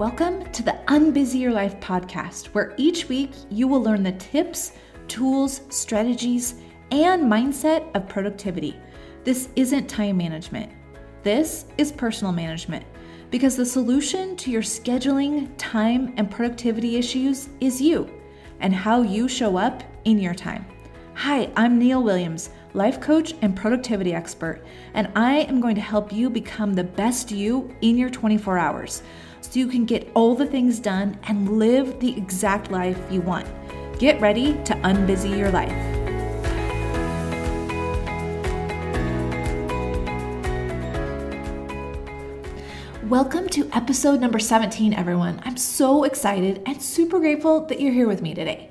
welcome to the Unbusy Your Life podcast, where each week you will learn the tips, tools, strategies, and mindset of productivity. This isn't time management, this is personal management because the solution to your scheduling, time, and productivity issues is you and how you show up in your time. Hi, I'm Neil Williams, life coach and productivity expert, and I am going to help you become the best you in your 24 hours so you can get all the things done and live the exact life you want. Get ready to unbusy your life. Welcome to episode number 17, everyone. I'm so excited and super grateful that you're here with me today.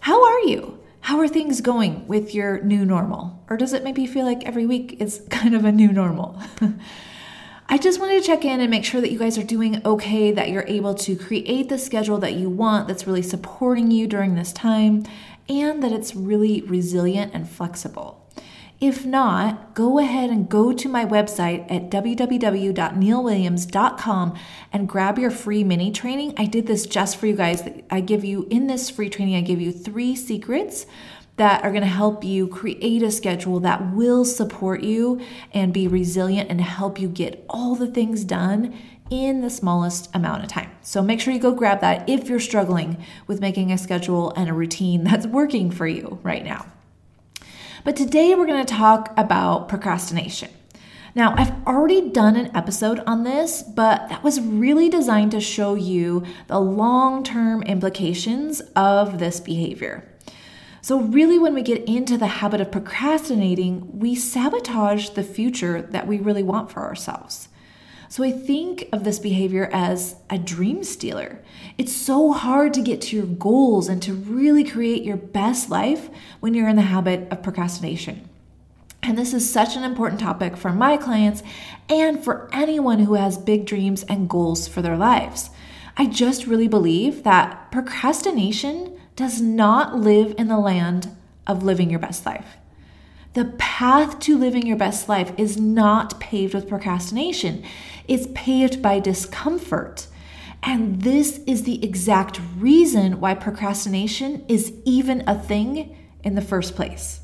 How are you? How are things going with your new normal? Or does it maybe feel like every week is kind of a new normal? I just wanted to check in and make sure that you guys are doing okay, that you're able to create the schedule that you want that's really supporting you during this time, and that it's really resilient and flexible. If not, go ahead and go to my website at www.neilwilliams.com and grab your free mini training. I did this just for you guys. I give you, in this free training, I give you three secrets that are going to help you create a schedule that will support you and be resilient and help you get all the things done in the smallest amount of time. So make sure you go grab that if you're struggling with making a schedule and a routine that's working for you right now. But today we're going to talk about procrastination. Now, I've already done an episode on this, but that was really designed to show you the long term implications of this behavior. So, really, when we get into the habit of procrastinating, we sabotage the future that we really want for ourselves. So, I think of this behavior as a dream stealer. It's so hard to get to your goals and to really create your best life when you're in the habit of procrastination. And this is such an important topic for my clients and for anyone who has big dreams and goals for their lives. I just really believe that procrastination does not live in the land of living your best life. The path to living your best life is not paved with procrastination, it's paved by discomfort. And this is the exact reason why procrastination is even a thing in the first place.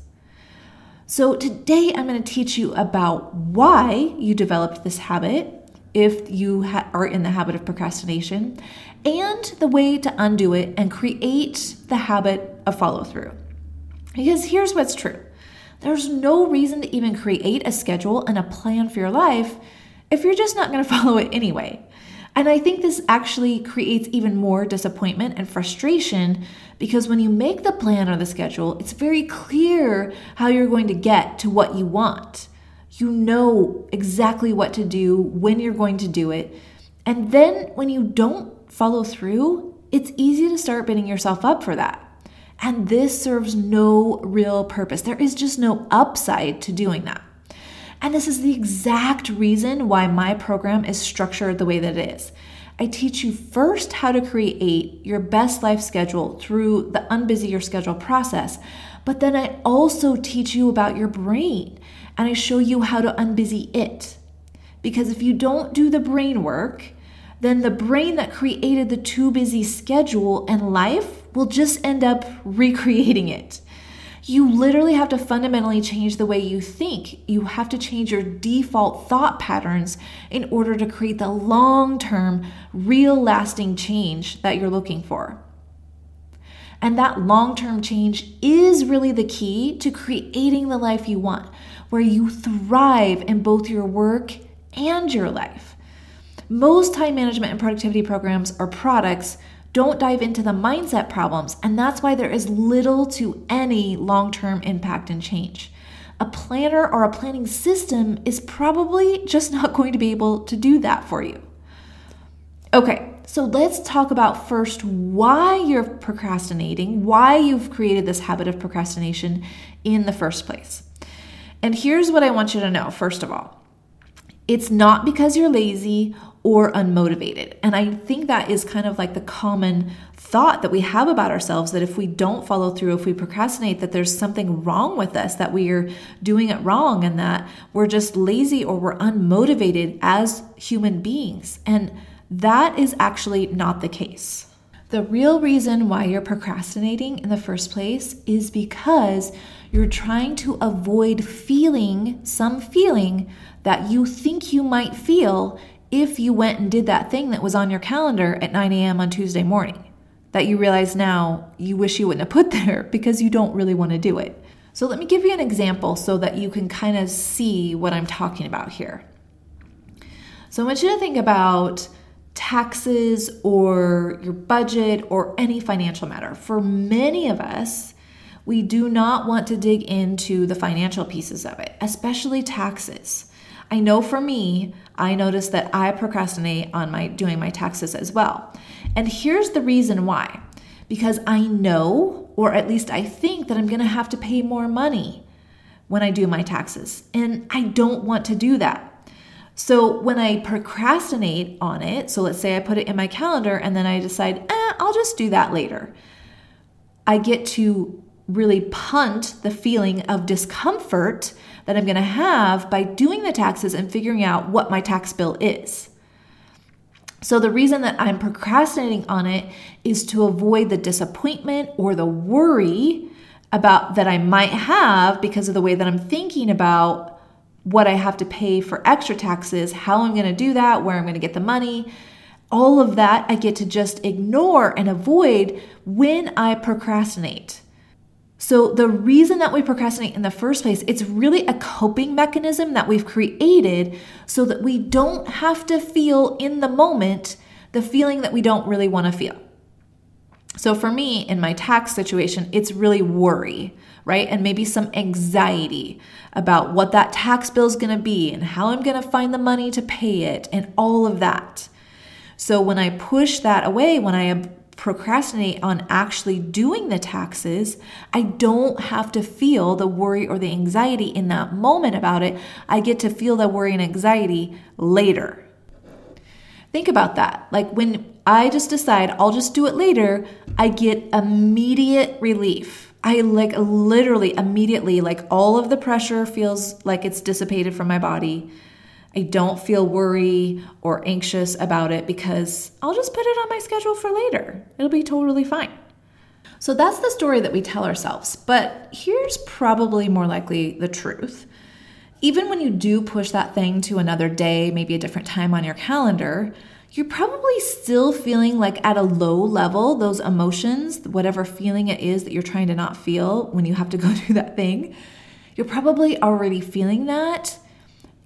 So, today I'm going to teach you about why you developed this habit if you ha- are in the habit of procrastination and the way to undo it and create the habit of follow through. Because here's what's true there's no reason to even create a schedule and a plan for your life if you're just not going to follow it anyway. And I think this actually creates even more disappointment and frustration because when you make the plan or the schedule, it's very clear how you're going to get to what you want. You know exactly what to do, when you're going to do it. And then when you don't follow through, it's easy to start beating yourself up for that. And this serves no real purpose. There is just no upside to doing that. And this is the exact reason why my program is structured the way that it is. I teach you first how to create your best life schedule through the unbusy your schedule process, but then I also teach you about your brain and I show you how to unbusy it. Because if you don't do the brain work, then the brain that created the too busy schedule and life will just end up recreating it. You literally have to fundamentally change the way you think. You have to change your default thought patterns in order to create the long term, real lasting change that you're looking for. And that long term change is really the key to creating the life you want, where you thrive in both your work and your life. Most time management and productivity programs or products don't dive into the mindset problems, and that's why there is little to any long term impact and change. A planner or a planning system is probably just not going to be able to do that for you. Okay, so let's talk about first why you're procrastinating, why you've created this habit of procrastination in the first place. And here's what I want you to know first of all it's not because you're lazy or unmotivated. And I think that is kind of like the common thought that we have about ourselves that if we don't follow through, if we procrastinate, that there's something wrong with us, that we are doing it wrong, and that we're just lazy or we're unmotivated as human beings. And That is actually not the case. The real reason why you're procrastinating in the first place is because you're trying to avoid feeling some feeling that you think you might feel if you went and did that thing that was on your calendar at 9 a.m. on Tuesday morning that you realize now you wish you wouldn't have put there because you don't really want to do it. So, let me give you an example so that you can kind of see what I'm talking about here. So, I want you to think about taxes or your budget or any financial matter. For many of us, we do not want to dig into the financial pieces of it, especially taxes. I know for me, I notice that I procrastinate on my doing my taxes as well. And here's the reason why. Because I know, or at least I think that I'm going to have to pay more money when I do my taxes. And I don't want to do that. So when I procrastinate on it, so let's say I put it in my calendar and then I decide, eh, I'll just do that later. I get to really punt the feeling of discomfort that I'm going to have by doing the taxes and figuring out what my tax bill is. So, the reason that I'm procrastinating on it is to avoid the disappointment or the worry about that I might have because of the way that I'm thinking about what I have to pay for extra taxes, how I'm going to do that, where I'm going to get the money. All of that I get to just ignore and avoid when I procrastinate. So, the reason that we procrastinate in the first place, it's really a coping mechanism that we've created so that we don't have to feel in the moment the feeling that we don't really want to feel. So, for me, in my tax situation, it's really worry right? And maybe some anxiety about what that tax bill is going to be and how I'm going to find the money to pay it and all of that. So when I push that away, when I procrastinate on actually doing the taxes, I don't have to feel the worry or the anxiety in that moment about it. I get to feel that worry and anxiety later. Think about that. Like when I just decide I'll just do it later, I get immediate relief I like literally immediately, like all of the pressure feels like it's dissipated from my body. I don't feel worry or anxious about it because I'll just put it on my schedule for later. It'll be totally fine. So that's the story that we tell ourselves. But here's probably more likely the truth. Even when you do push that thing to another day, maybe a different time on your calendar, you're probably still feeling like at a low level, those emotions, whatever feeling it is that you're trying to not feel when you have to go do that thing, you're probably already feeling that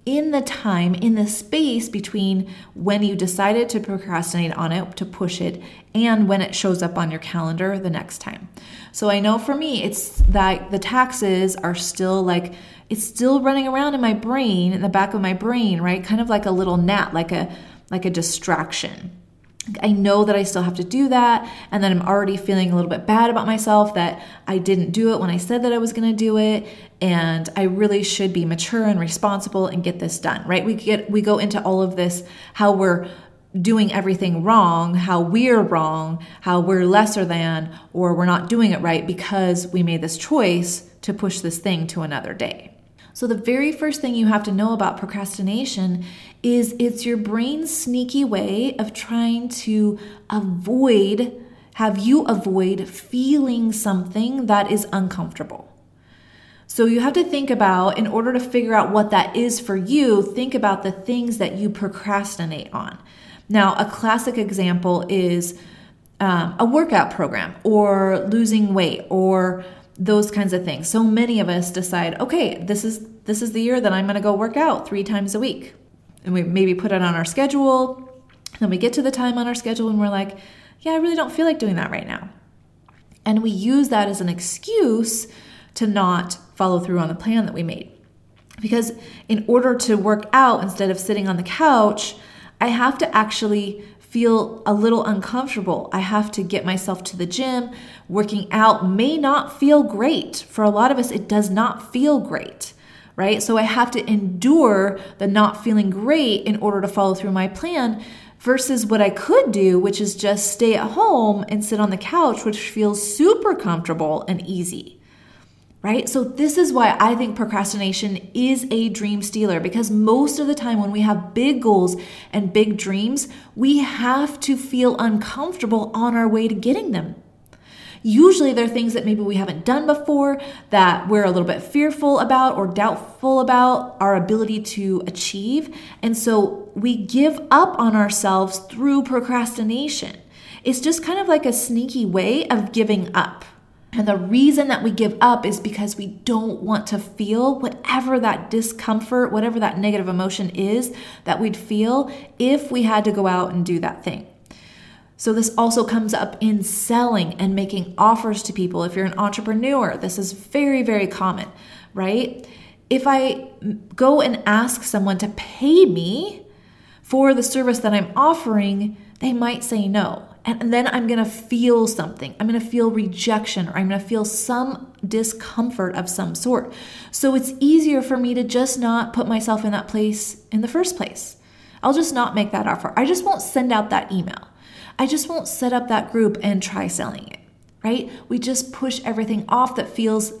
in the time, in the space between when you decided to procrastinate on it, to push it, and when it shows up on your calendar the next time. So I know for me, it's that the taxes are still like, it's still running around in my brain, in the back of my brain, right? Kind of like a little gnat, like a like a distraction. I know that I still have to do that, and then I'm already feeling a little bit bad about myself that I didn't do it when I said that I was to do it, and I really should be mature and responsible and get this done. Right? We get we go into all of this how we're doing everything wrong, how we're wrong, how we're lesser than, or we're not doing it right because we made this choice to push this thing to another day. So, the very first thing you have to know about procrastination is it's your brain's sneaky way of trying to avoid, have you avoid feeling something that is uncomfortable. So, you have to think about, in order to figure out what that is for you, think about the things that you procrastinate on. Now, a classic example is um, a workout program or losing weight or those kinds of things. So many of us decide, okay, this is this is the year that I'm going to go work out 3 times a week. And we maybe put it on our schedule. Then we get to the time on our schedule and we're like, yeah, I really don't feel like doing that right now. And we use that as an excuse to not follow through on the plan that we made. Because in order to work out instead of sitting on the couch, I have to actually feel a little uncomfortable. I have to get myself to the gym. Working out may not feel great. For a lot of us, it does not feel great, right? So I have to endure the not feeling great in order to follow through my plan versus what I could do, which is just stay at home and sit on the couch, which feels super comfortable and easy right? So, this is why I think procrastination is a dream stealer because most of the time when we have big goals and big dreams, we have to feel uncomfortable on our way to getting them. Usually, they're things that maybe we haven't done before, that we're a little bit fearful about or doubtful about our ability to achieve. And so we give up on ourselves through procrastination. It's just kind of like a sneaky way of giving up. And the reason that we give up is because we don't want to feel whatever that discomfort, whatever that negative emotion is that we'd feel if we had to go out and do that thing. So, this also comes up in selling and making offers to people. If you're an entrepreneur, this is very, very common, right? If I go and ask someone to pay me for the service that I'm offering, they might say no. And then I'm gonna feel something. I'm gonna feel rejection or I'm gonna feel some discomfort of some sort. So it's easier for me to just not put myself in that place in the first place. I'll just not make that offer. I just won't send out that email. I just won't set up that group and try selling it, right? We just push everything off that feels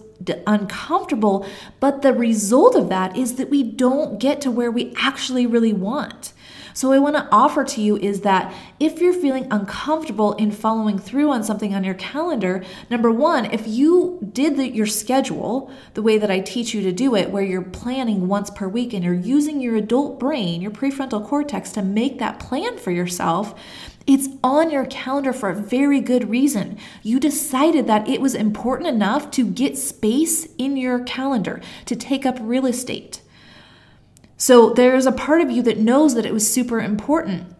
uncomfortable, but the result of that is that we don't get to where we actually really want. So, what I want to offer to you is that if you're feeling uncomfortable in following through on something on your calendar, number one, if you did the, your schedule the way that I teach you to do it, where you're planning once per week and you're using your adult brain, your prefrontal cortex, to make that plan for yourself, it's on your calendar for a very good reason. You decided that it was important enough to get space in your calendar, to take up real estate. So there's a part of you that knows that it was super important.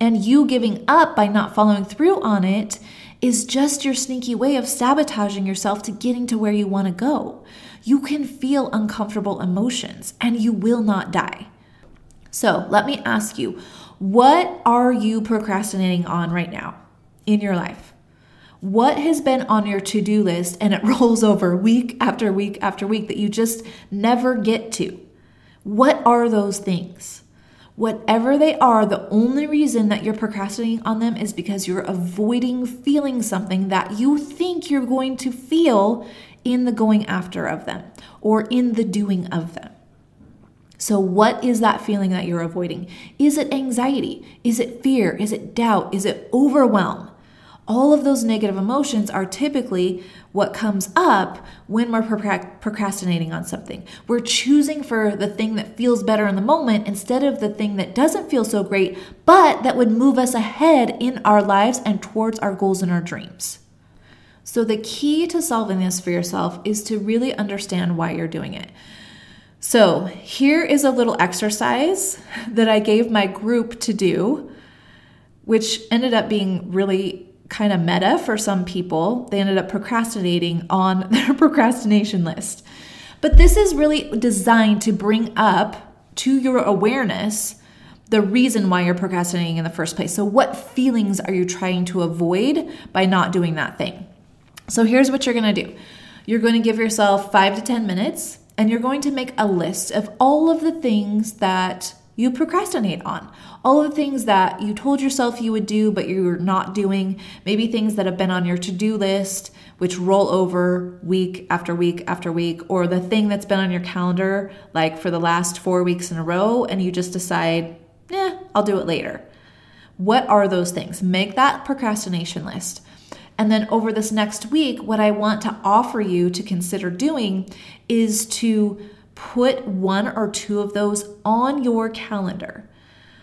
And you giving up by not following through on it is just your sneaky way of sabotaging yourself to getting to where you want to go. You can feel uncomfortable emotions and you will not die. So let me ask you what are you procrastinating on right now in your life? What has been on your to do list and it rolls over week after week after week that you just never get to? What are those things? Whatever they are, the only reason that you're procrastinating on them is because you're avoiding feeling something that you think you're going to feel in the going after of them or in the doing of them. So, what is that feeling that you're avoiding? Is it anxiety? Is it fear? Is it doubt? Is it overwhelm? All of those negative emotions are typically what comes up when we're procrastinating on something. We're choosing for the thing that feels better in the moment instead of the thing that doesn't feel so great, but that would move us ahead in our lives and towards our goals and our dreams. So, the key to solving this for yourself is to really understand why you're doing it. So, here is a little exercise that I gave my group to do, which ended up being really kind of meta for some people. They ended up procrastinating on their procrastination list. But this is really designed to bring up to your awareness the reason why you're procrastinating in the first place. So, what feelings are you trying to avoid by not doing that thing? So, here's what you're gonna do you're going to give yourself five to 10 minutes and you're going to make a list of all of the things that you procrastinate on. All the things that you told yourself you would do, but you're not doing. Maybe things that have been on your to do list, which roll over week after week after week, or the thing that's been on your calendar, like for the last four weeks in a row, and you just decide, yeah, I'll do it later. What are those things? Make that procrastination list. And then over this next week, what I want to offer you to consider doing is to put one or two of those on your calendar.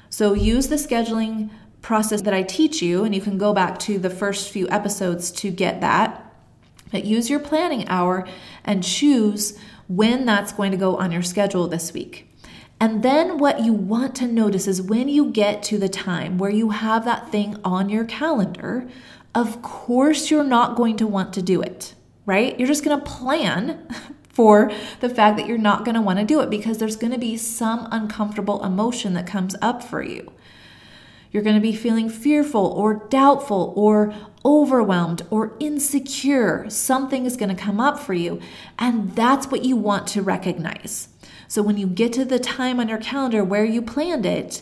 So use the scheduling process that I teach you, and you can go back to the first few episodes to get that. But use your planning hour and choose when that's going to go on your schedule this week. And then what you want to notice is when you get to the time where you have that thing on your calendar, of course you're not going to want to do it, right? You're just going to plan for the fact that you're not going to want to do it because there's going to be some uncomfortable emotion that comes up for you. You're going to be feeling fearful or doubtful or overwhelmed or insecure. Something is going to come up for you, and that's what you want to recognize. So when you get to the time on your calendar where you planned it,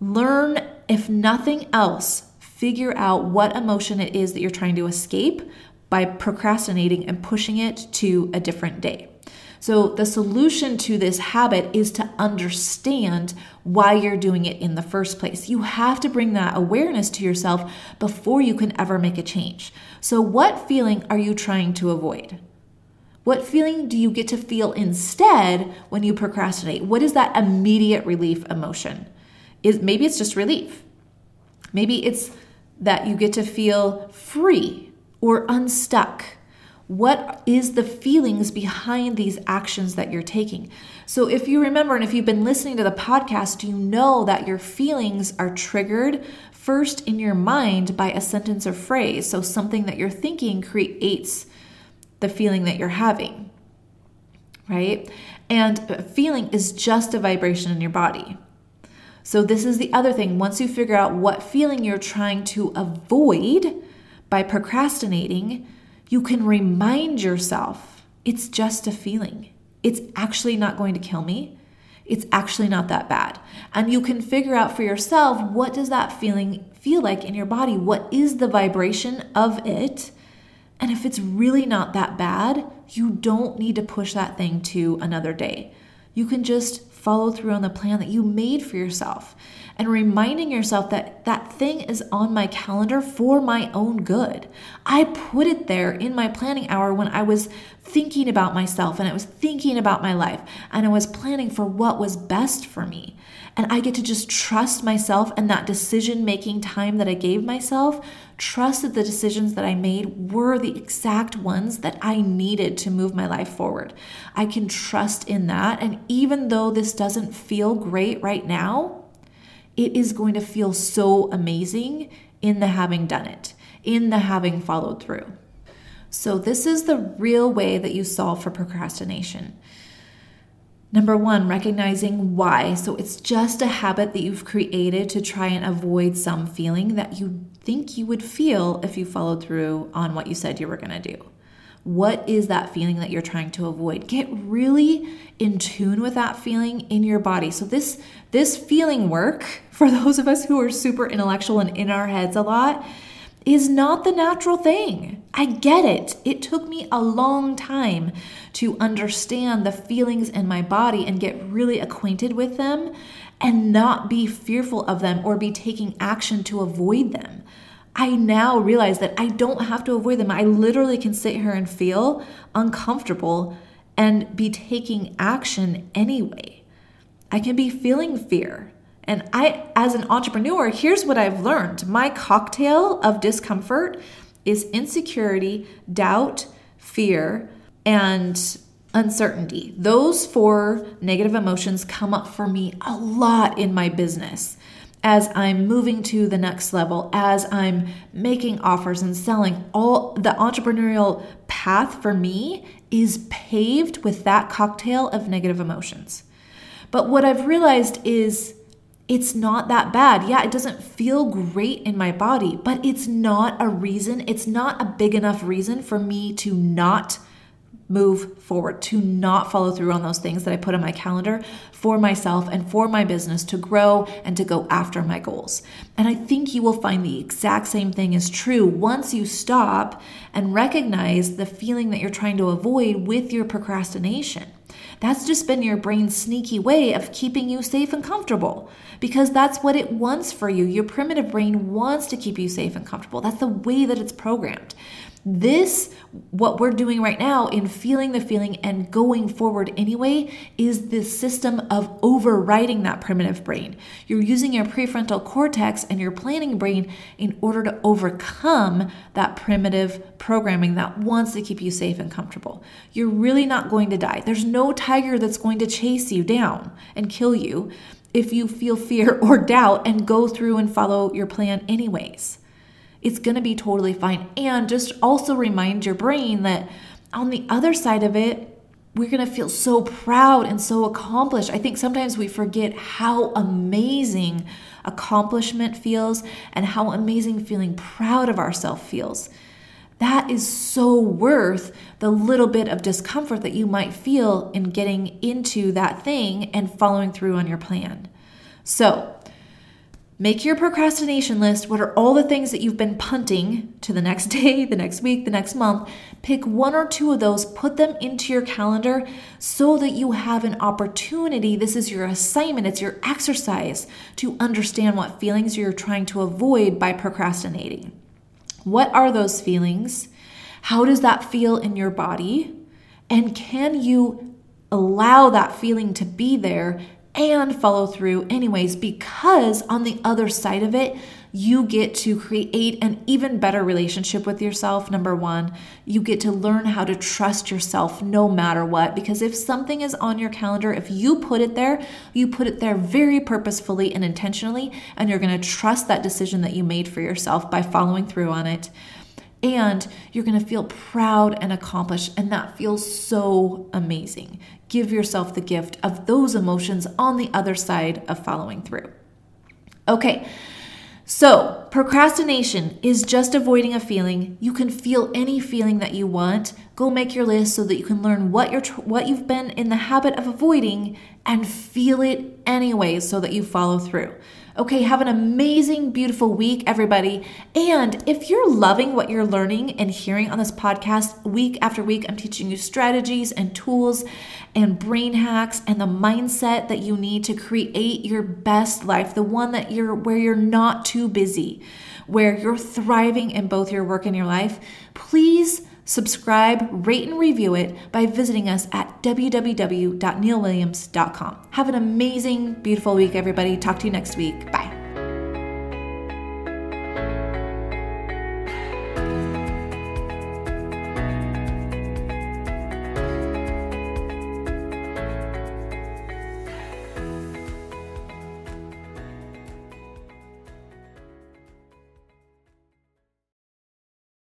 learn, if nothing else, figure out what emotion it is that you're trying to escape by procrastinating and pushing it to a different day. So, the solution to this habit is to understand why you're doing it in the first place. You have to bring that awareness to yourself before you can ever make a change. So, what feeling are you trying to avoid? What feeling do you get to feel instead when you procrastinate? What is that immediate relief emotion? Is maybe it's just relief. Maybe it's that you get to feel free or unstuck what is the feelings behind these actions that you're taking? So, if you remember, and if you've been listening to the podcast, you know that your feelings are triggered first in your mind by a sentence or phrase. So, something that you're thinking creates the feeling that you're having, right? And feeling is just a vibration in your body. So, this is the other thing. Once you figure out what feeling you're trying to avoid by procrastinating, you can remind yourself it's just a feeling. It's actually not going to kill me. It's actually not that bad. And you can figure out for yourself what does that feeling feel like in your body? What is the vibration of it? And if it's really not that bad, you don't need to push that thing to another day. You can just follow through on the plan that you made for yourself and reminding yourself that that thing is on my calendar for my own good. I put it there in my planning hour when I was thinking about myself and I was thinking about my life and I was planning for what was best for me. And I get to just trust myself and that decision making time that I gave myself, trust that the decisions that I made were the exact ones that I needed to move my life forward. I can trust in that. And even though this doesn't feel great right now, it is going to feel so amazing in the having done it, in the having followed through. So, this is the real way that you solve for procrastination. Number one, recognizing why. So, it's just a habit that you've created to try and avoid some feeling that you think you would feel if you followed through on what you said you were going to do. What is that feeling that you're trying to avoid? Get really in tune with that feeling in your body. So this this feeling work for those of us who are super intellectual and in our heads a lot is not the natural thing. I get it. It took me a long time to understand the feelings in my body and get really acquainted with them and not be fearful of them or be taking action to avoid them. I now realize that I don't have to avoid them. I literally can sit here and feel uncomfortable and be taking action anyway. I can be feeling fear. And I, as an entrepreneur, here's what I've learned my cocktail of discomfort is insecurity, doubt, fear, and uncertainty. Those four negative emotions come up for me a lot in my business as I'm moving to the next level, as I'm making offers and selling, all the entrepreneurial path for me is paved with that cocktail of negative emotions. But what I've realized is it's not that bad. Yeah, it doesn't feel great in my body, but it's not a reason, it's not a big enough reason for me to not move forward, to not follow through on those things that I put on my calendar for myself and for my business to grow and to go after my goals. And I think you will find the exact same thing is true once you stop and recognize the feeling that you're trying to avoid with your procrastination. That's just been your brain's sneaky way of keeping you safe and comfortable because that's what it wants for you. Your primitive brain wants to keep you safe and comfortable. That's the way that it's programmed. This, what we're doing right now in feeling the feeling and going forward anyway, is the system of overriding that primitive brain. You're using your prefrontal cortex and your planning brain in order to overcome that primitive programming that wants to keep you safe and comfortable. You're really not going to die. There's no tiger that's going to chase you down and kill you if you feel fear or doubt and go through and follow your plan anyways it's going to be totally fine. And just also remind your brain that on the other side of it, we're going to feel so proud and so accomplished. I think sometimes we forget how amazing accomplishment feels and how amazing feeling proud of ourselves feels. That is so worth the little bit of discomfort that you might feel in getting into that thing and following through on your plan. So, Make your procrastination list. What are all the things that you've been punting to the next day, the next week, the next month? Pick one or two of those, put them into your calendar so that you have an opportunity. This is your assignment, it's your exercise to understand what feelings you're trying to avoid by procrastinating. What are those feelings? How does that feel in your body? And can you allow that feeling to be there and follow through anyways because on the other side of it you get to create an even better relationship with yourself number 1 you get to learn how to trust yourself no matter what because if something is on your calendar if you put it there you put it there very purposefully and intentionally and you're going to trust that decision that you made for yourself by following through on it and you're going to feel proud and accomplished and that feels so amazing give yourself the gift of those emotions on the other side of following through. Okay, so procrastination is just avoiding a feeling. You can feel any feeling that you want. Go make your list so that you can learn what you're what you've been in the habit of avoiding and feel it anyway so that you follow through. Okay, have an amazing, beautiful week, everybody. And if you're loving what you're learning and hearing on this podcast week after week, I'm teaching you strategies and tools and brain hacks and the mindset that you need to create your best life, the one that you're where you're not too busy, where you're thriving in both your work and your life. Please subscribe, rate, and review it by visiting us at www.neilwilliams.com. Have an amazing, beautiful week, everybody. Talk to you next week. Bye.